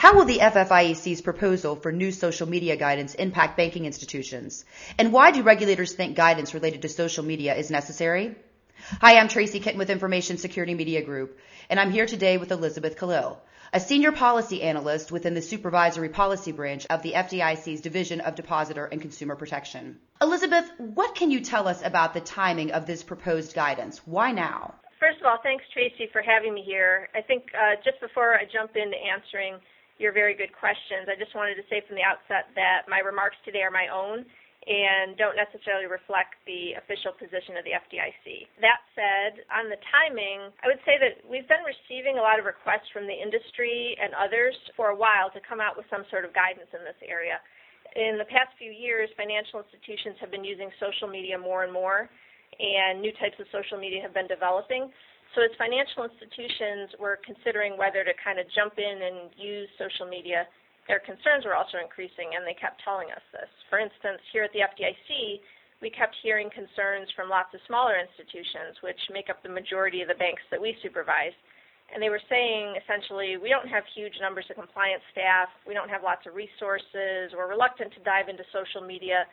How will the FFIEC's proposal for new social media guidance impact banking institutions? And why do regulators think guidance related to social media is necessary? Hi, I'm Tracy Kitten with Information Security Media Group, and I'm here today with Elizabeth Khalil, a senior policy analyst within the supervisory policy branch of the FDIC's Division of Depositor and Consumer Protection. Elizabeth, what can you tell us about the timing of this proposed guidance? Why now? First of all, thanks, Tracy, for having me here. I think uh, just before I jump into answering your very good questions, I just wanted to say from the outset that my remarks today are my own and don't necessarily reflect the official position of the FDIC. That said, on the timing, I would say that we've been receiving a lot of requests from the industry and others for a while to come out with some sort of guidance in this area. In the past few years, financial institutions have been using social media more and more, and new types of social media have been developing. So as financial institutions were considering whether to kind of jump in and use social media, their concerns were also increasing, and they kept telling us this. For instance, here at the FDIC, we kept hearing concerns from lots of smaller institutions, which make up the majority of the banks that we supervise. And they were saying essentially, we don't have huge numbers of compliance staff, we don't have lots of resources, we're reluctant to dive into social media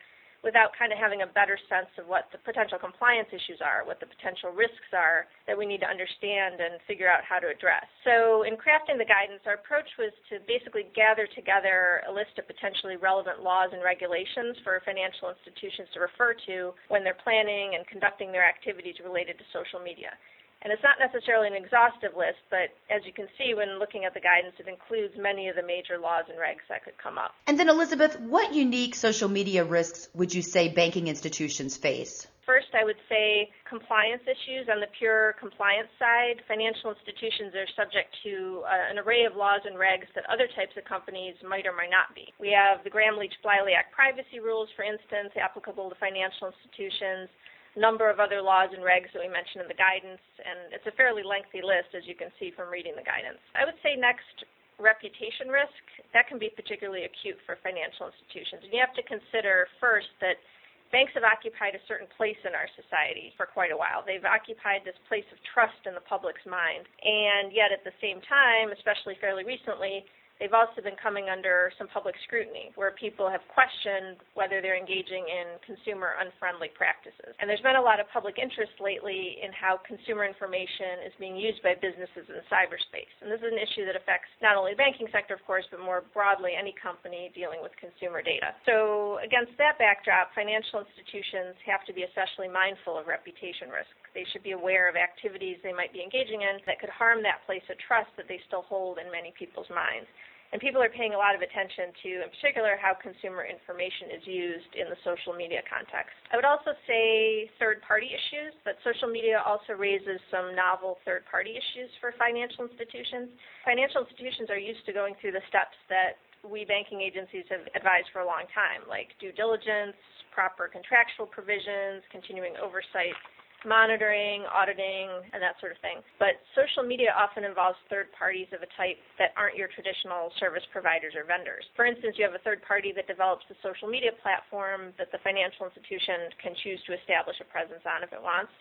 without kind of having a better sense of what the potential compliance issues are, what the potential risks are that we need to understand and figure out how to address. So, in crafting the guidance, our approach was to basically gather together a list of potentially relevant laws and regulations for financial institutions to refer to when they're planning and conducting their activities related to social media. And it's not necessarily an exhaustive list, but as you can see when looking at the guidance, it includes many of the major laws and regs that could come up. And then, Elizabeth, what unique social media risks would you say banking institutions face? First, I would say compliance issues on the pure compliance side. Financial institutions are subject to uh, an array of laws and regs that other types of companies might or might not be. We have the Gramm-Leach-Bliley Act privacy rules, for instance, applicable to financial institutions number of other laws and regs that we mentioned in the guidance, and it's a fairly lengthy list, as you can see from reading the guidance. I would say next, reputation risk. That can be particularly acute for financial institutions. And you have to consider first that banks have occupied a certain place in our society for quite a while. They've occupied this place of trust in the public's mind. And yet, at the same time, especially fairly recently, they've also been coming under some public scrutiny where people have questioned whether they're engaging in consumer unfriendly practices. And there's been a lot of public interest lately in how consumer information is being used by businesses in cyberspace. And this is an issue that affects not only the banking sector, of course, but more broadly any company dealing with consumer data. So, against that backdrop, financial institutions have to be especially mindful of reputation risk. They should be aware of activities they might be engaging in that could harm that place of trust that they still hold in many people's minds. And people are paying a lot of attention to, in particular, how consumer information is used in the social media context. I would also say third party issues, but social media also raises some novel third party issues for financial institutions. Financial institutions are used to going through the steps that we banking agencies have advised for a long time, like due diligence, proper contractual provisions, continuing oversight monitoring, auditing, and that sort of thing. But social media often involves third parties of a type that aren't your traditional service providers or vendors. For instance, you have a third party that develops a social media platform that the financial institution can choose to establish a presence on if it wants.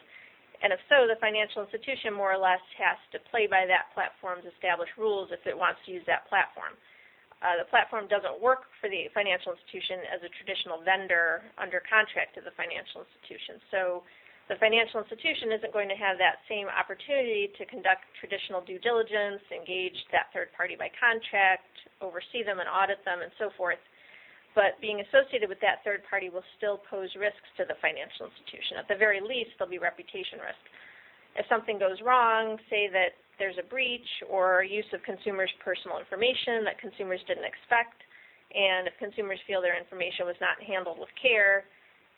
And if so, the financial institution more or less has to play by that platform's established rules if it wants to use that platform. Uh, the platform doesn't work for the financial institution as a traditional vendor under contract to the financial institution. So the financial institution isn't going to have that same opportunity to conduct traditional due diligence, engage that third party by contract, oversee them and audit them, and so forth. But being associated with that third party will still pose risks to the financial institution. At the very least, there'll be reputation risk. If something goes wrong, say that there's a breach or use of consumers' personal information that consumers didn't expect, and if consumers feel their information was not handled with care,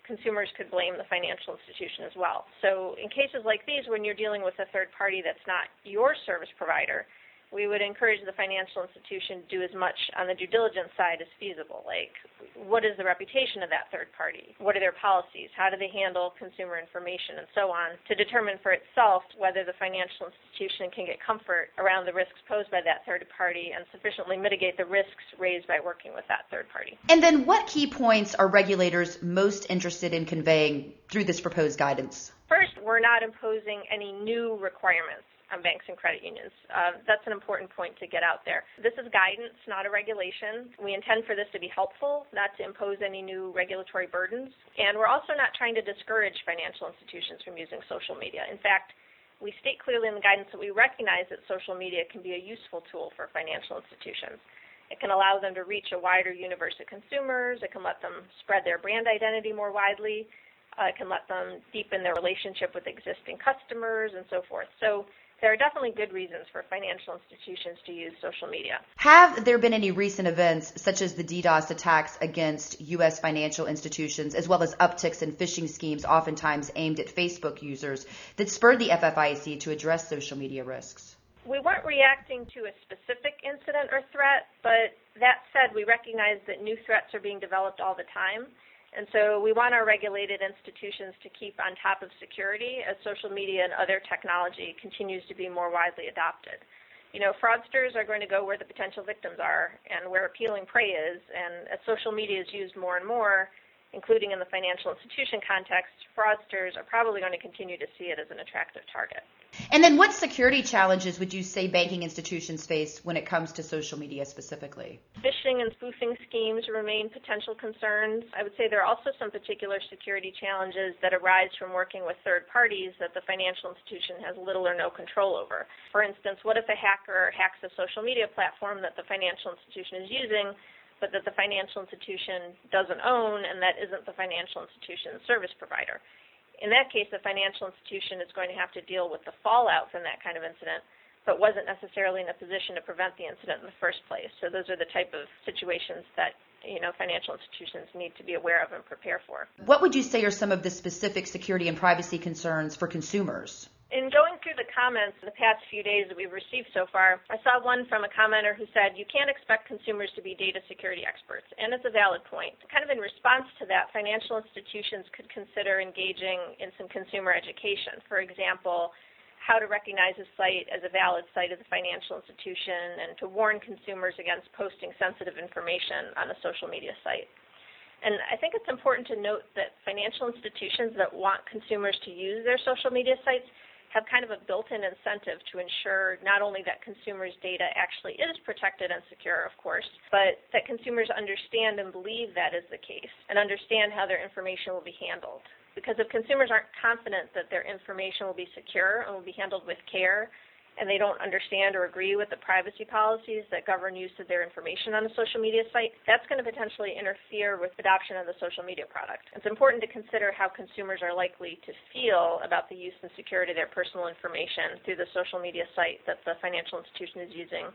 consumers could blame the financial institution as well. So in cases like these, when you're dealing with a third party that's not your service provider, we would encourage the financial institution to do as much on the due diligence side as feasible. Like, what is the reputation of that third party? What are their policies? How do they handle consumer information and so on to determine for itself whether the financial institution can get comfort around the risks posed by that third party and sufficiently mitigate the risks raised by working with that third party. And then, what key points are regulators most interested in conveying through this proposed guidance? First, we're not imposing any new requirements on banks and credit unions. Uh, that's an important point to get out there. This is guidance, not a regulation. We intend for this to be helpful, not to impose any new regulatory burdens. And we're also not trying to discourage financial institutions from using social media. In fact, we state clearly in the guidance that we recognize that social media can be a useful tool for financial institutions. It can allow them to reach a wider universe of consumers. It can let them spread their brand identity more widely. Uh, it can let them deepen their relationship with existing customers and so forth. So there are definitely good reasons for financial institutions to use social media. Have there been any recent events, such as the DDoS attacks against U.S. financial institutions, as well as upticks in phishing schemes oftentimes aimed at Facebook users, that spurred the FFIEC to address social media risks? We weren't reacting to a specific incident or threat, but that said, we recognize that new threats are being developed all the time. And so we want our regulated institutions to keep on top of security as social media and other technology continues to be more widely adopted. You know, fraudsters are going to go where the potential victims are and where appealing prey is. And as social media is used more and more, including in the financial institution context, fraudsters are probably going to continue to see it as an attractive target. And then what security challenges would you say banking institutions face when it comes to social media specifically? Phishing and spoofing schemes remain potential concerns. I would say there are also some particular security challenges that arise from working with third parties that the financial institution has little or no control over. For instance, what if a hacker hacks a social media platform that the financial institution is using but that the financial institution doesn't own and that isn't the financial institution's service provider. In that case, the financial institution is going to have to deal with the fallout from that kind of incident, but wasn't necessarily in a position to prevent the incident in the first place. So those are the type of situations that you know financial institutions need to be aware of and prepare for. What would you say are some of the specific security and privacy concerns for consumers? In going through the comments in the past few days that we've received so far, I saw one from a commenter who said, You can't expect consumers to be data security experts. And it's a valid point. Kind of in response to that, financial institutions could consider engaging in some consumer education. For example, how to recognize a site as a valid site of the financial institution and to warn consumers against posting sensitive information on a social media site. And I think it's important to note that financial institutions that want consumers to use their social media sites have kind of a built-in incentive to ensure not only that consumers' data actually is protected and secure, of course, but that consumers understand and believe that is the case and understand how their information will be handled. Because if consumers aren't confident that their information will be secure and will be handled with care, and they don't understand or agree with the privacy policies that govern use of their information on a social media site, that's going to potentially interfere with adoption of the social media product. It's important to consider how consumers are likely to feel about the use and security of their personal information through the social media site that the financial institution is using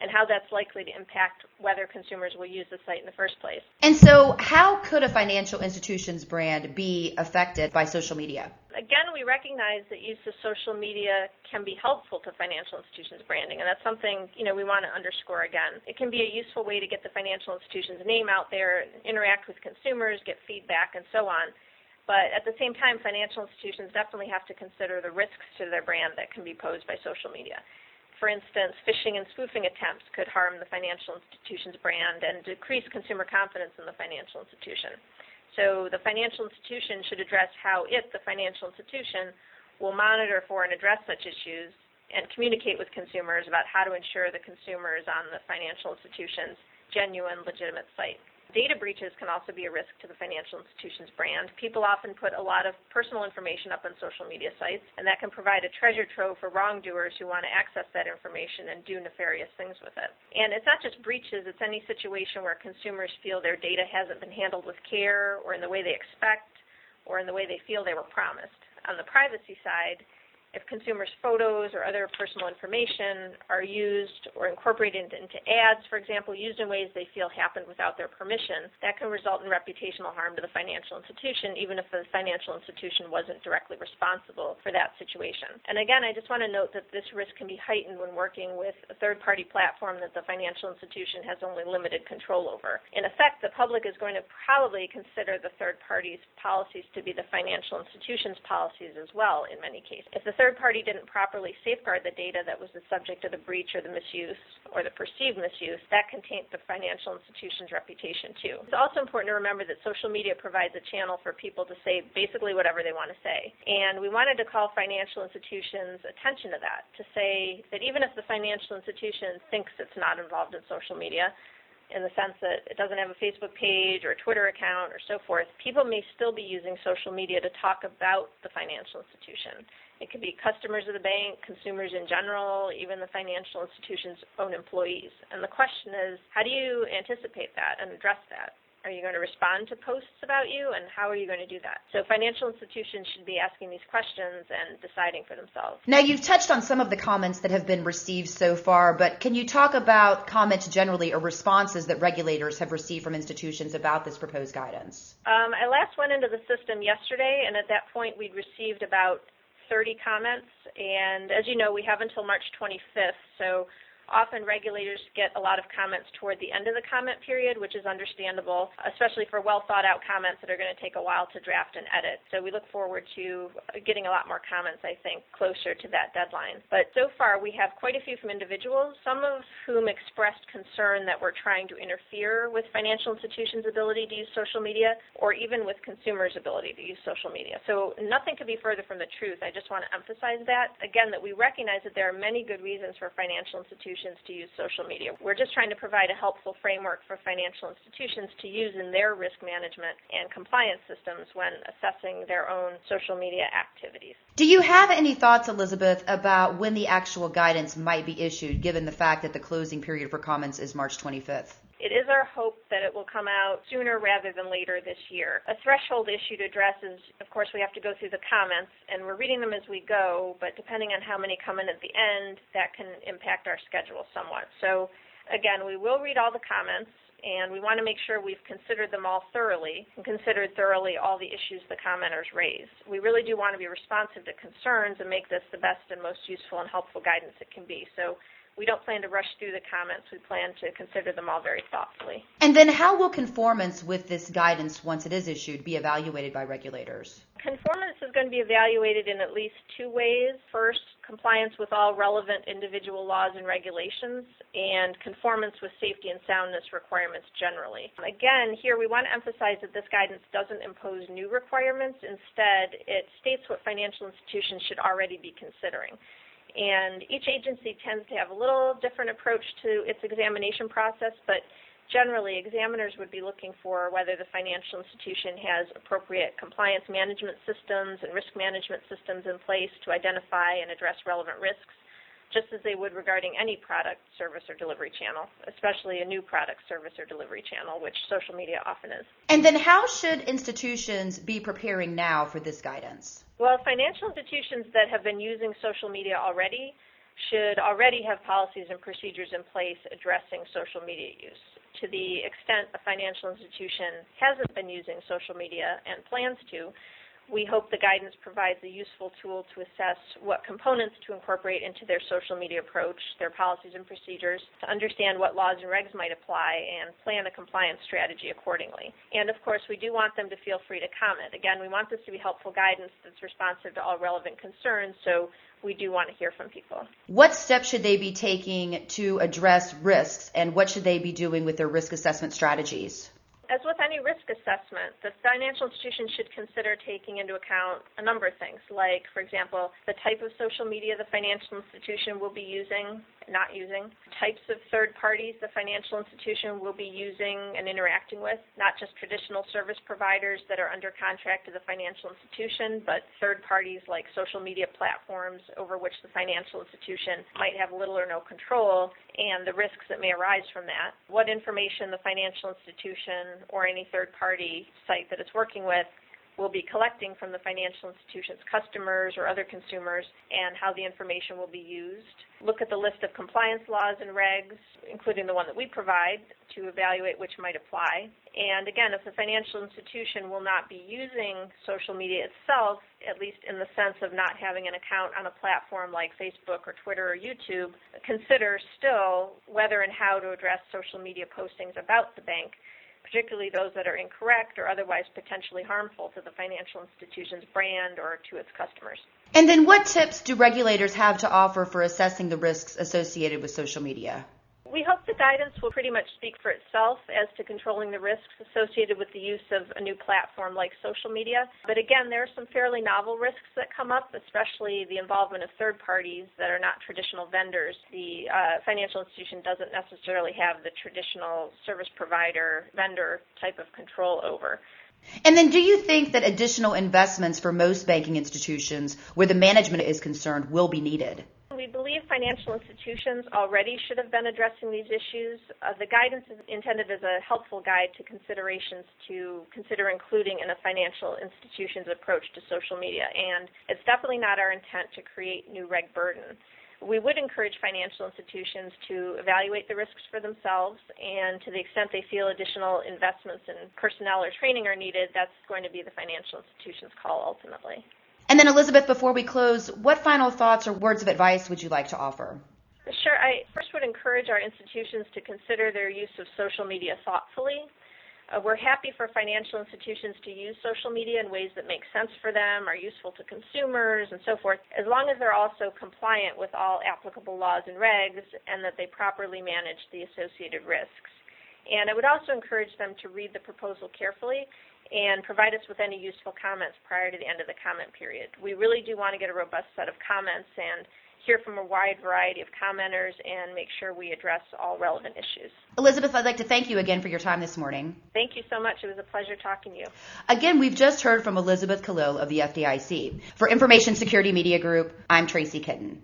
and how that's likely to impact whether consumers will use the site in the first place. And so, how could a financial institution's brand be affected by social media? Again, we recognize that use of social media can be helpful to financial institutions' branding, and that's something you know we want to underscore again. It can be a useful way to get the financial institution's name out there, interact with consumers, get feedback, and so on. But at the same time, financial institutions definitely have to consider the risks to their brand that can be posed by social media. For instance, phishing and spoofing attempts could harm the financial institution's brand and decrease consumer confidence in the financial institution. So the financial institution should address how it, the financial institution, will monitor for and address such issues and communicate with consumers about how to ensure the consumer is on the financial institution's genuine, legitimate site. Data breaches can also be a risk to the financial institution's brand. People often put a lot of personal information up on social media sites, and that can provide a treasure trove for wrongdoers who want to access that information and do nefarious things with it. And it's not just breaches, it's any situation where consumers feel their data hasn't been handled with care or in the way they expect or in the way they feel they were promised. On the privacy side, if consumers' photos or other personal information are used or incorporated into ads, for example, used in ways they feel happened without their permission, that can result in reputational harm to the financial institution, even if the financial institution wasn't directly responsible for that situation. And again, I just want to note that this risk can be heightened when working with a third party platform that the financial institution has only limited control over. In effect, the public is going to probably consider the third party's policies to be the financial institution's policies as well in many cases. If the third party didn't properly safeguard the data that was the subject of the breach or the misuse or the perceived misuse, that can taint the financial institution's reputation too. It's also important to remember that social media provides a channel for people to say basically whatever they want to say. And we wanted to call financial institutions attention to that, to say that even if the financial institution thinks it's not involved in social media, in the sense that it doesn't have a Facebook page or a Twitter account or so forth, people may still be using social media to talk about the financial institution. It could be customers of the bank, consumers in general, even the financial institution's own employees. And the question is, how do you anticipate that and address that? Are you going to respond to posts about you, and how are you going to do that? So financial institutions should be asking these questions and deciding for themselves. Now, you've touched on some of the comments that have been received so far, but can you talk about comments generally or responses that regulators have received from institutions about this proposed guidance? Um, I last went into the system yesterday, and at that point, we'd received about 30 comments. And as you know, we have until March 25th, so Often regulators get a lot of comments toward the end of the comment period, which is understandable, especially for well thought out comments that are going to take a while to draft and edit. So we look forward to getting a lot more comments, I think, closer to that deadline. But so far, we have quite a few from individuals, some of whom expressed concern that we're trying to interfere with financial institutions' ability to use social media or even with consumers' ability to use social media. So nothing could be further from the truth. I just want to emphasize that, again, that we recognize that there are many good reasons for financial institutions institutions to use social media. We're just trying to provide a helpful framework for financial institutions to use in their risk management and compliance systems when assessing their own social media activities. Do you have any thoughts, Elizabeth, about when the actual guidance might be issued, given the fact that the closing period for comments is March 25th? It is our hope that it will come out sooner rather than later this year. A threshold issue to address is, of course, we have to go through the comments, and we're reading them as we go, but depending on how many come in at the end, that can impact our schedule somewhat. So, again, we will read all the comments, and we want to make sure we've considered them all thoroughly and considered thoroughly all the issues the commenters raise. We really do want to be responsive to concerns and make this the best and most useful and helpful guidance it can be. So we don't plan to rush through the comments. We plan to consider them all very thoughtfully. And then how will conformance with this guidance, once it is issued, be evaluated by regulators? Conformance is going to be evaluated in at least two ways. First, compliance with all relevant individual laws and regulations, and conformance with safety and soundness requirements generally. Again, here we want to emphasize that this guidance doesn't impose new requirements. Instead, it states what financial institutions should already be considering. And each agency tends to have a little different approach to its examination process, but generally examiners would be looking for whether the financial institution has appropriate compliance management systems and risk management systems in place to identify and address relevant risks, just as they would regarding any product, service, or delivery channel, especially a new product, service, or delivery channel, which social media often is. And then how should institutions be preparing now for this guidance? Well, financial institutions that have been using social media already should already have policies and procedures in place addressing social media use. To the extent a financial institution hasn't been using social media and plans to, we hope the guidance provides a useful tool to assess what components to incorporate into their social media approach, their policies and procedures, to understand what laws and regs might apply, and plan a compliance strategy accordingly. And of course, we do want them to feel free to comment. Again, we want this to be helpful guidance that's responsive to all relevant concerns, so we do want to hear from people. What steps should they be taking to address risks, and what should they be doing with their risk assessment strategies? As with any risk assessment, the financial institution should consider taking into account a number of things, like, for example, the type of social media the financial institution will be using, not using, types of third parties the financial institution will be using and interacting with, not just traditional service providers that are under contract to the financial institution, but third parties like social media platforms over which the financial institution might have little or no control, and the risks that may arise from that. What information the financial institution or any third party site that it's working with will be collecting from the financial institution's customers or other consumers and how the information will be used. Look at the list of compliance laws and regs, including the one that we provide, to evaluate which might apply. And again, if the financial institution will not be using social media itself, at least in the sense of not having an account on a platform like Facebook or Twitter or YouTube, consider still whether and how to address social media postings about the bank particularly those that are incorrect or otherwise potentially harmful to the financial institution's brand or to its customers. And then what tips do regulators have to offer for assessing the risks associated with social media? We hope the guidance will pretty much speak for itself as to controlling the risks associated with the use of a new platform like social media. But again, there are some fairly novel risks that come up, especially the involvement of third parties that are not traditional vendors. The uh, financial institution doesn't necessarily have the traditional service provider vendor type of control over. And then do you think that additional investments for most banking institutions where the management is concerned will be needed? We believe financial institutions already should have been addressing these issues. Uh, the guidance is intended as a helpful guide to considerations to consider including in a financial institution's approach to social media, and it's definitely not our intent to create new reg burden we would encourage financial institutions to evaluate the risks for themselves, and to the extent they feel additional investments in personnel or training are needed, that's going to be the financial institution's call ultimately. And then, Elizabeth, before we close, what final thoughts or words of advice would you like to offer? Sure. I first would encourage our institutions to consider their use of social media thoughtfully. Uh, we're happy for financial institutions to use social media in ways that make sense for them, are useful to consumers, and so forth, as long as they're also compliant with all applicable laws and regs and that they properly manage the associated risks. And I would also encourage them to read the proposal carefully and provide us with any useful comments prior to the end of the comment period. We really do want to get a robust set of comments and hear from a wide variety of commenters and make sure we address all relevant issues. Elizabeth, I'd like to thank you again for your time this morning. Thank you so much. It was a pleasure talking to you. Again, we've just heard from Elizabeth Khalil of the FDIC. For Information Security Media Group, I'm Tracy Kitten.